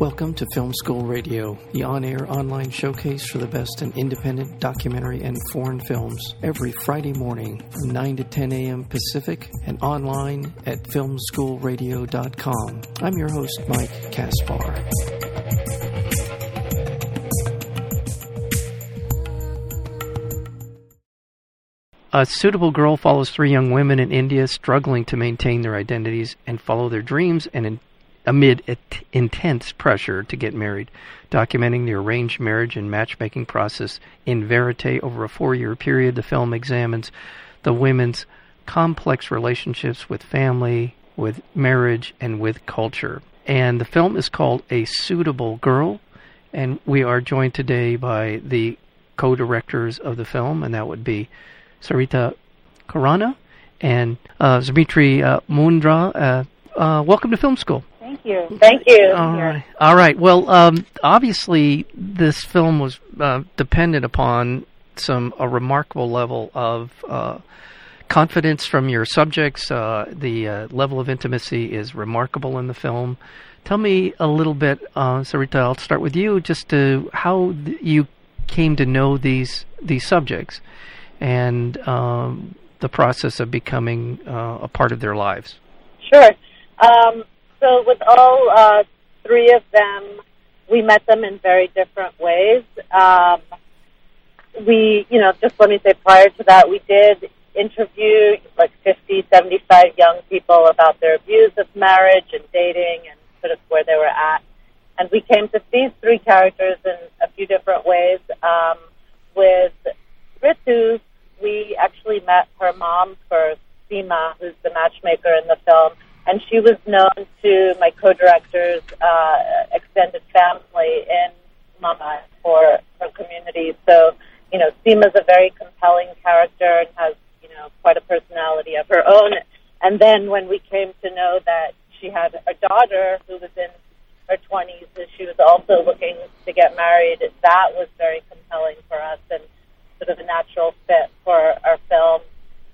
Welcome to Film School Radio, the on air online showcase for the best in independent documentary and foreign films, every Friday morning from 9 to 10 a.m. Pacific and online at filmschoolradio.com. I'm your host, Mike Kaspar. A suitable girl follows three young women in India struggling to maintain their identities and follow their dreams and amid it, intense pressure to get married, documenting the arranged marriage and matchmaking process in verite over a four year period. The film examines the women's complex relationships with family, with marriage, and with culture. And the film is called A Suitable Girl, and we are joined today by the co directors of the film, and that would be Sarita Khurana and uh, Smriti uh, Mundhra. Uh, uh, welcome to film school. Thank you. Thank you. All right. All right. Well, um, obviously, this film was uh, dependent upon some a remarkable level of uh, confidence from your subjects. Uh, the uh, level of intimacy is remarkable in the film. Tell me a little bit, uh, Sarita. I'll start with you, just to how th- you came to know these these subjects and um, the process of becoming uh, a part of their lives. Sure. Um, so with all uh, three of them, we met them in very different ways. Um, we, you know, just let me say prior to that, we did interview like 50, 75 young people about their views of marriage and dating and sort of where they were at. And we came to these three characters in a few different ways. Um, with Ritu, we actually met her mom first, Seema, who's the matchmaker in the film and she was known to my co-director's uh, extended family in Mumbai for her community. So, you know, Seema's a very compelling character and has, you know, quite a personality of her own. And then when we came to know that she had a daughter who was in her 20s and she was also looking to get married, that was very compelling for us and sort of a natural fit for our film.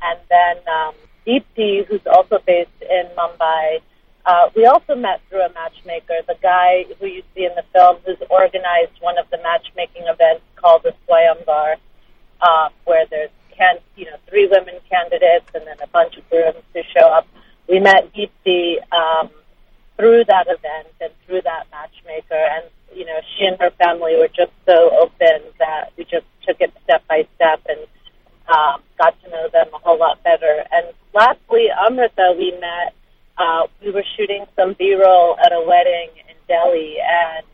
And then um, Deepti, who's also based in Mumbai. Uh, we also met through a matchmaker, the guy who you see in the film, who's organized one of the matchmaking events called the Swayamvar, uh, where there's can you know three women candidates and then a bunch of grooms who show up. We met Deepti um, through that event and through that matchmaker, and you know she and her family were just so open that we just took it step by step and um, got to know them a whole lot better. Lastly, Amrita, we met. Uh, we were shooting some B-roll at a wedding in Delhi, and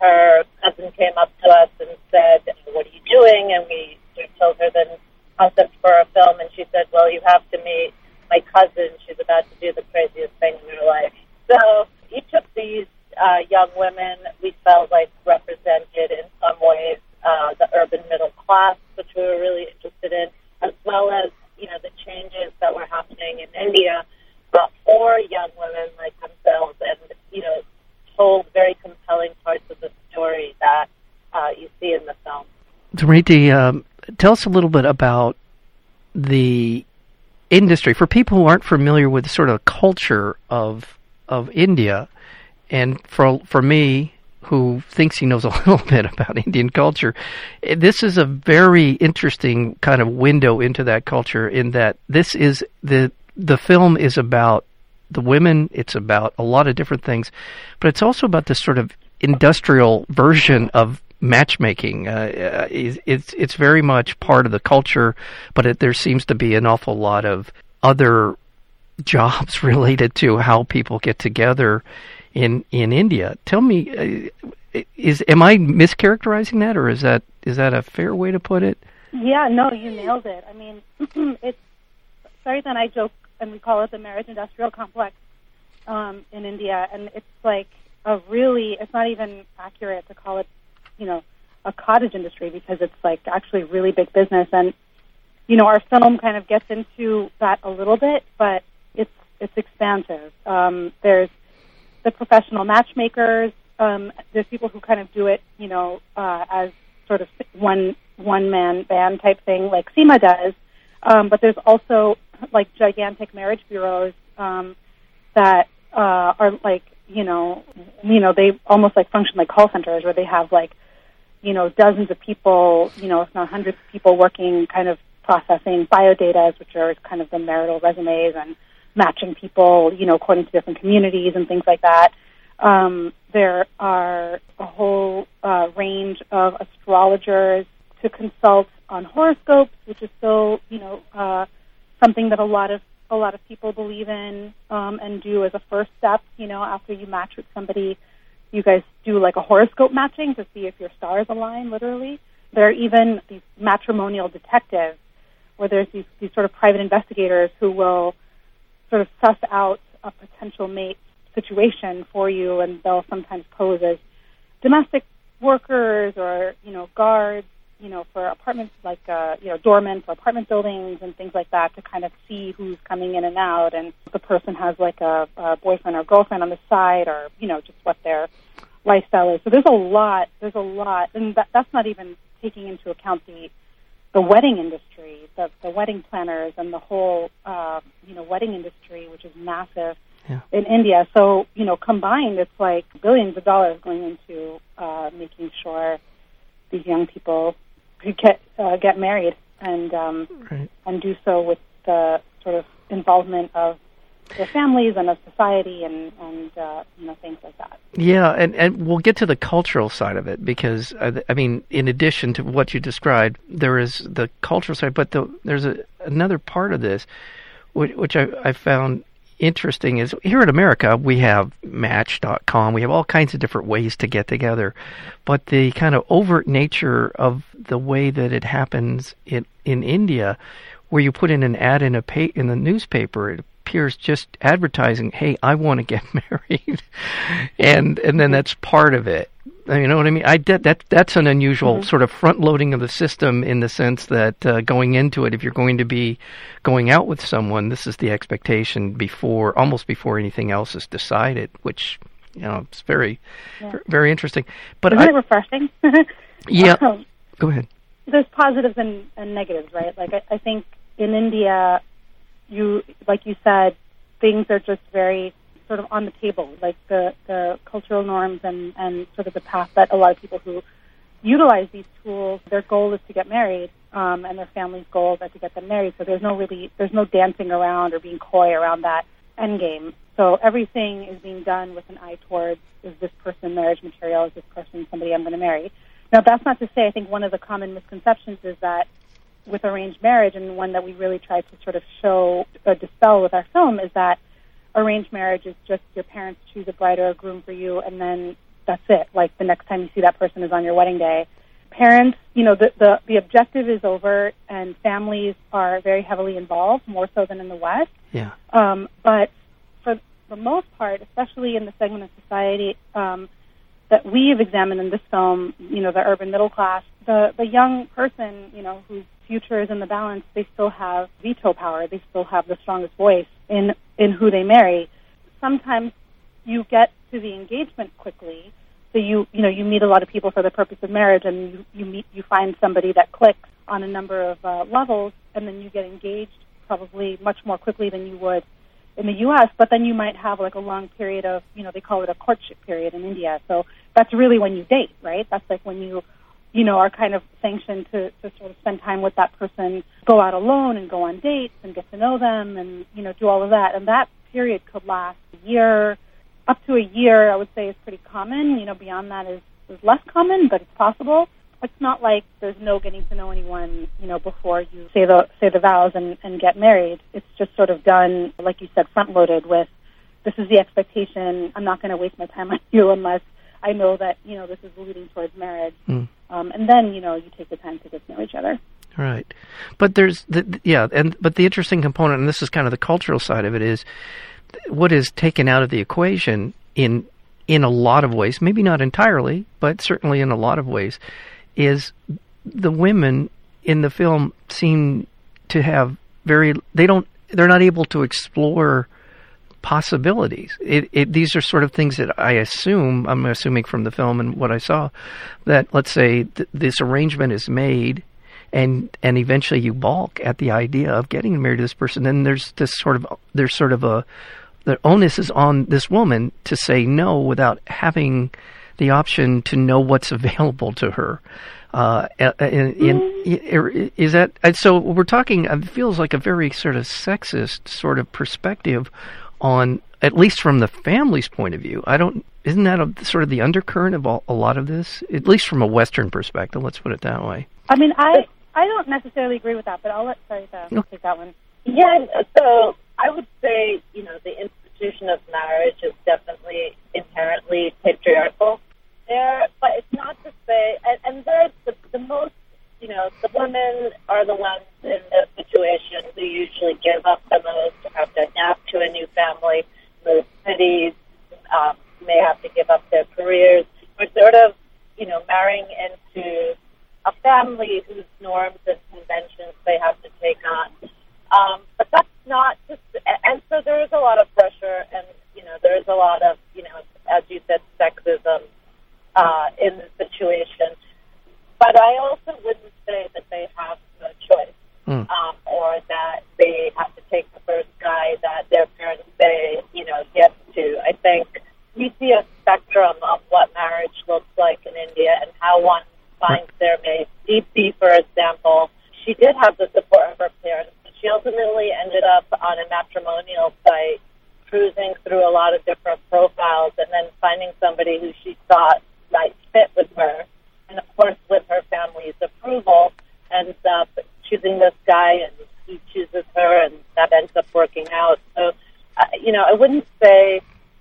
her cousin came up to us and said, "What are you doing?" And we, we told her the concept for a film, and she said, "Well, you have to meet my cousin. She's about to do the craziest thing in her life." So each of these uh, young women we felt like represented in some ways uh, the urban middle class, which we were really interested in, as well as you know the changes that were happening in India uh, for young women like themselves, and you know told very compelling parts of the story that uh, you see in the film. Smriti, um, tell us a little bit about the industry for people who aren't familiar with the sort of culture of of India, and for for me, who thinks he knows a little bit about Indian culture, this is a very interesting kind of window into that culture. In that this is the the film is about the women. It's about a lot of different things, but it's also about this sort of industrial version of matchmaking. Uh, it's it's very much part of the culture, but it, there seems to be an awful lot of other jobs related to how people get together in in India. Tell me, uh, is am I mischaracterizing that, or is that is that a fair way to put it? Yeah, no, you nailed it. I mean, it's sorry that I joke and we call it the marriage industrial complex um, in India, and it's like a really it's not even accurate to call it, you know, a cottage industry because it's like actually really big business and you know our film kind of gets into that a little bit but it's it's expansive um, there's the professional matchmakers. Um, there's people who kind of do it, you know, uh, as sort of one one man band type thing, like Seema does. Um, but there's also like gigantic marriage bureaus um, that uh, are like you know, you know, they almost like function like call centers where they have like, you know, dozens of people, you know, if not hundreds of people working kind of processing biodata, which are kind of the marital resumes and matching people, you know, according to different communities and things like that. Um, there are a whole uh, range of astrologers to consult on horoscopes, which is still, you know, uh, something that a lot of a lot of people believe in um, and do as a first step. You know, after you match with somebody, you guys do like a horoscope matching to see if your stars align. Literally, there are even these matrimonial detectives, where there's these these sort of private investigators who will sort of suss out a potential mate situation for you, and they'll sometimes pose as domestic workers or you know guards you know, for apartments like, uh, you know, doormen for apartment buildings and things like that to kind of see who's coming in and out and the person has like a, a boyfriend or girlfriend on the side or, you know, just what their lifestyle is. So there's a lot, there's a lot, and that, that's not even taking into account the, the wedding industry, the, the wedding planners and the whole, uh, you know, wedding industry, which is massive yeah. in India. So, you know, combined, it's like billions of dollars going into, uh, making sure these young people who get uh, get married and um, right. and do so with the sort of involvement of their families and of society and and uh, you know things like that. Yeah, and and we'll get to the cultural side of it because uh, I mean, in addition to what you described, there is the cultural side, but the, there's a, another part of this which, which I, I found interesting is here in America we have Match.com, we have all kinds of different ways to get together, but the kind of overt nature of the way that it happens in in India, where you put in an ad in a pa- in the newspaper, it appears just advertising, "Hey, I want to get married," and and then that's part of it. You know what I mean? I that, that that's an unusual mm-hmm. sort of front loading of the system in the sense that uh, going into it, if you're going to be going out with someone, this is the expectation before almost before anything else is decided, which you know it's very yeah. very interesting. But isn't I, it refreshing? yeah. Um, Go ahead. There's positives and, and negatives, right? Like I, I think in India, you like you said, things are just very sort of on the table, like the, the cultural norms and, and sort of the path that a lot of people who utilize these tools, their goal is to get married, um, and their family's goal is to get them married. So there's no really, there's no dancing around or being coy around that end game. So everything is being done with an eye towards, is this person marriage material? Is this person somebody I'm going to marry? Now that's not to say, I think one of the common misconceptions is that with arranged marriage, and one that we really try to sort of show or dispel with our film, is that arranged marriage is just your parents choose a bride or a groom for you, and then that's it. Like the next time you see that person is on your wedding day. Parents, you know, the the, the objective is over, and families are very heavily involved, more so than in the West. Yeah. Um, but for the most part, especially in the segment of society um, that we have examined in this film, you know, the urban middle class, the the young person, you know, whose future is in the balance, they still have veto power. They still have the strongest voice in in who they marry. Sometimes you get to the engagement quickly, so you you know you meet a lot of people for the purpose of marriage, and you you meet you find somebody that clicks on a number of uh, levels, and then you get engaged probably much more quickly than you would in the U.S. But then you might have like a long period of you know they call it a courtship period in India. So that's really when you date, right? That's like when you you know, are kind of sanctioned to, to sort of spend time with that person, go out alone and go on dates and get to know them and, you know, do all of that. And that period could last a year, up to a year, I would say is pretty common. You know, beyond that is, is less common, but it's possible. It's not like there's no getting to know anyone, you know, before you say the, say the vows and, and get married. It's just sort of done, like you said, front loaded with this is the expectation. I'm not going to waste my time on you unless I know that you know this is leading towards marriage, mm. um, and then you know you take the time to get to know each other. Right, but there's the yeah, and but the interesting component, and this is kind of the cultural side of it, is what is taken out of the equation in in a lot of ways, maybe not entirely, but certainly in a lot of ways, is the women in the film seem to have very they don't they're not able to explore possibilities. It, it, these are sort of things that I assume, I'm assuming from the film and what I saw, that let's say th- this arrangement is made and and eventually you balk at the idea of getting married to this person then there's this sort of there's sort of a the onus is on this woman to say no without having the option to know what's available to her. Uh, in, in, is that so? We're talking. It feels like a very sort of sexist sort of perspective on, at least from the family's point of view. I don't. Isn't that a, sort of the undercurrent of all, a lot of this? At least from a Western perspective. Let's put it that way. I mean, I I don't necessarily agree with that, but I'll let Sarita no. take that one. Yeah. So I would say, you know, the institution of marriage is definitely inherently patriarchal there, but it's not to say, and, and there's the, the most, you know, the women are the ones in this situation who usually give up the most, have to adapt to a new family, move cities, um, may have to give up their careers. We're sort of, you know, marrying into a family whose norms and conventions they have to take on. Um, but that's not just, and so there is a lot of pressure, and you know, there is a lot of, you know, as you said, sexism uh, in the situation. But I also wouldn't say that they have no choice, mm. um, or that they have to take the first guy that their parents say, you know, yes to. I think we see a spectrum of what marriage looks like in India and how one finds their mate. Deepti, for example, she did have the support of her parents. She ultimately ended up on a matrimonial site, cruising through a lot of different profiles, and then finding somebody who she thought might fit with her. And of course, with her family's approval, ends up choosing this guy, and he chooses her, and that ends up working out. So, uh, you know, I wouldn't say,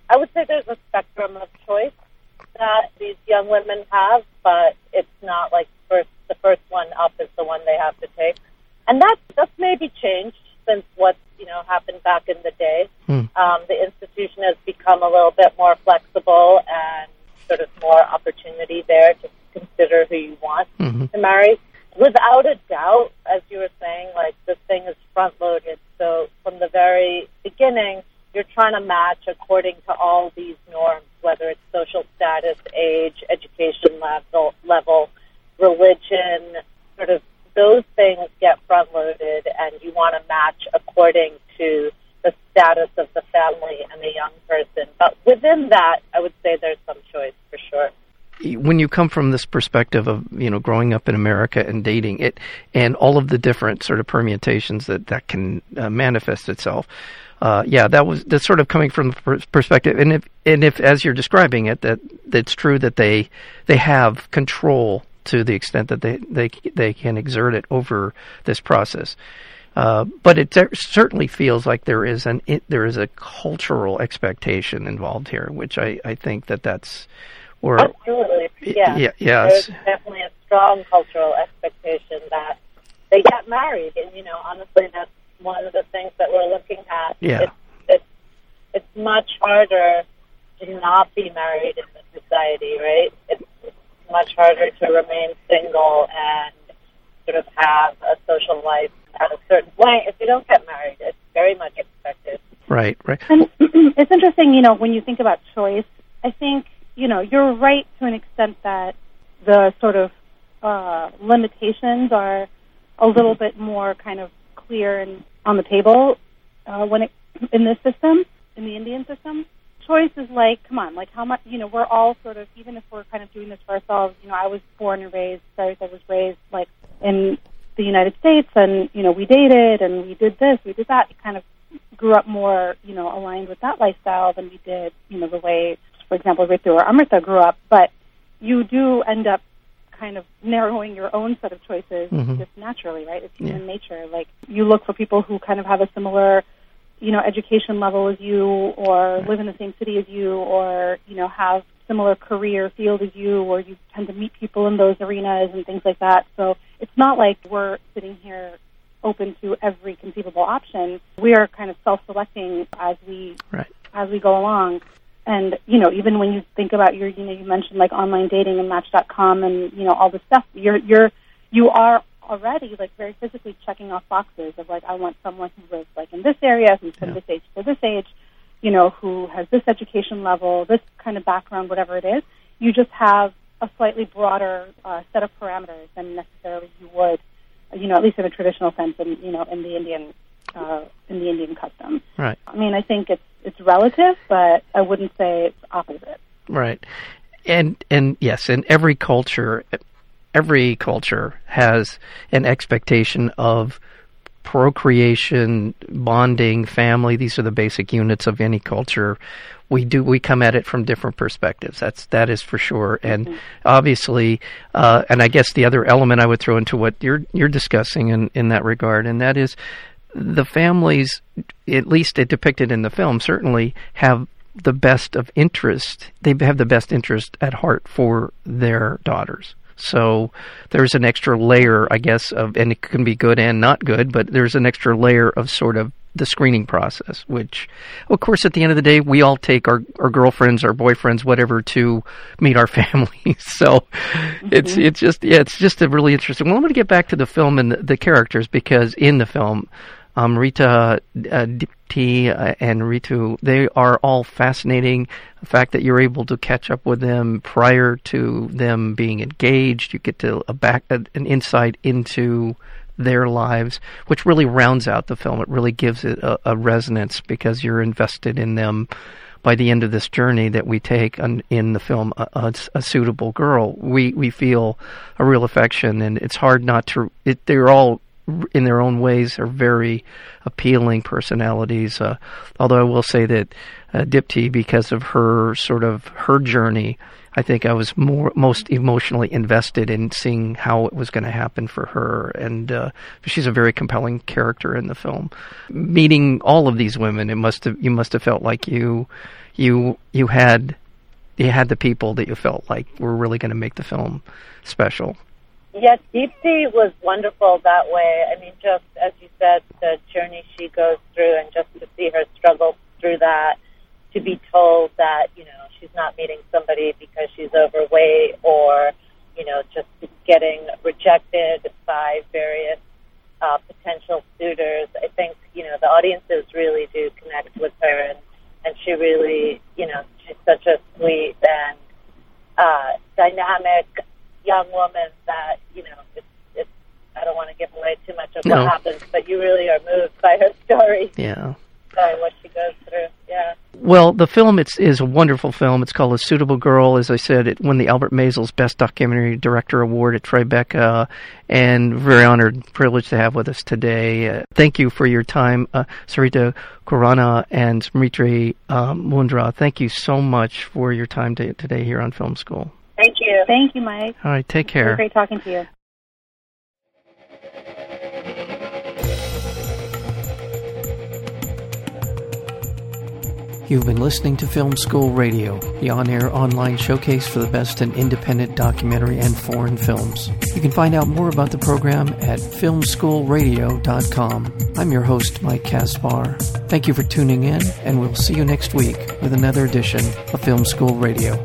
I would say there's a spectrum of choice that these young women have, but it's not like first the first one up is the one they have to take, and that's that's maybe changed since what you know happened back in the day. Hmm. Um, the institution has become a little bit more flexible and sort of more opportunity there to consider who you want mm-hmm. to marry. Without a doubt, as you were saying, like this thing is front loaded. So from the very beginning, you're trying to match according to all these norms, whether it's social status, age, education level, level, religion, sort of those things get front loaded, and you want to match according to the status of the family and the young person. But within that, I would say there's some choice for sure. When you come from this perspective of you know growing up in America and dating it, and all of the different sort of permutations that that can uh, manifest itself, uh, yeah, that was that's sort of coming from the perspective, and if and if as you're describing it, that it's true that they they have control to the extent that they they they can exert it over this process. Uh, but it certainly feels like there is an it, there is a cultural expectation involved here, which I, I think that that's or absolutely yeah yeah yes. there's definitely a strong cultural expectation that they get married, and you know honestly that's one of the things that we're looking at. Yeah, it's it's, it's much harder to not be married in this society, right? It's, it's much harder to remain single and sort of have a social life at a certain point. If you don't get married, it's very much expected. Right, right. And it's interesting, you know, when you think about choice, I think, you know, you're right to an extent that the sort of uh, limitations are a little bit more kind of clear and on the table uh, when it in this system, in the Indian system. Choice is like, come on, like how much, you know, we're all sort of, even if we're kind of doing this for ourselves, you know, I was born and raised, sorry, I was raised like in the United States, and you know we dated and we did this, we did that. We kind of grew up more, you know, aligned with that lifestyle than we did, you know, the way, for example, Ritu or Amrita grew up. But you do end up kind of narrowing your own set of choices mm-hmm. just naturally, right? It's human yeah. nature. Like you look for people who kind of have a similar, you know, education level as you, or right. live in the same city as you, or you know, have similar career field as you, or you tend to meet people in those arenas and things like that. So it's not like we're sitting here open to every conceivable option. We are kind of self-selecting as we right. as we go along. And you know, even when you think about your, you know, you mentioned like online dating and Match.com and you know all this stuff. You're you're you are already like very physically checking off boxes of like I want someone who lives like in this area, who's from yeah. this age to this age, you know, who has this education level, this kind of background, whatever it is. You just have a slightly broader uh, set of parameters than necessarily you would, you know, at least in a traditional sense, in you know, in the Indian uh, in the Indian customs. Right. I mean, I think it's it's relative, but I wouldn't say it's opposite. Right. And and yes, in every culture, every culture has an expectation of procreation, bonding, family. These are the basic units of any culture. We do we come at it from different perspectives. That's that is for sure. And mm-hmm. obviously, uh, and I guess the other element I would throw into what you're you're discussing in in that regard, and that is the families, at least it depicted in the film, certainly have the best of interest. They have the best interest at heart for their daughters. So there's an extra layer, I guess, of, and it can be good and not good, but there's an extra layer of sort of the screening process, which, of course, at the end of the day, we all take our, our girlfriends, our boyfriends, whatever, to meet our families. so mm-hmm. it's it's just yeah, it's just a really interesting. Well, I'm going to get back to the film and the, the characters because in the film, um, Rita uh, Deepti uh, and Ritu, they are all fascinating. The fact that you're able to catch up with them prior to them being engaged, you get to a back an insight into their lives, which really rounds out the film. It really gives it a, a resonance because you're invested in them by the end of this journey that we take on, in the film a, a, a, suitable girl we we feel a real affection and it's hard not to it, they're all in their own ways are very appealing personalities. Uh, although I will say that uh, Deepti, because of her sort of her journey, I think I was more most emotionally invested in seeing how it was going to happen for her, and uh, she's a very compelling character in the film. Meeting all of these women, it must have you must have felt like you you you had you had the people that you felt like were really going to make the film special. Yes, Deepti was wonderful that way. I mean, just as you said, the journey she goes through, and just to see her struggle through that, to be told that you know she's not meeting somebody because she's overweight, or you know just getting rejected by various uh, potential suitors. I think you know the audiences really do connect with her, and and she really you know she's such a sweet and uh, dynamic young woman that you know it's it's I don't want to give away too much of no. what happens, but you really are moved by her story. Yeah. By what she goes through. Yeah. Well, the film it's, is a wonderful film. It's called A Suitable Girl. As I said, it won the Albert Maysles Best Documentary Director Award at Tribeca, and very honored, and privileged to have with us today. Uh, thank you for your time, uh, Sarita Khurana and Smriti um, Mundhra. Thank you so much for your time to, today here on Film School. Thank you. Thank you, Mike. All right, take care. great talking to you. You've been listening to Film School Radio, the on air online showcase for the best in independent documentary and foreign films. You can find out more about the program at filmschoolradio.com. I'm your host, Mike Kaspar. Thank you for tuning in, and we'll see you next week with another edition of Film School Radio.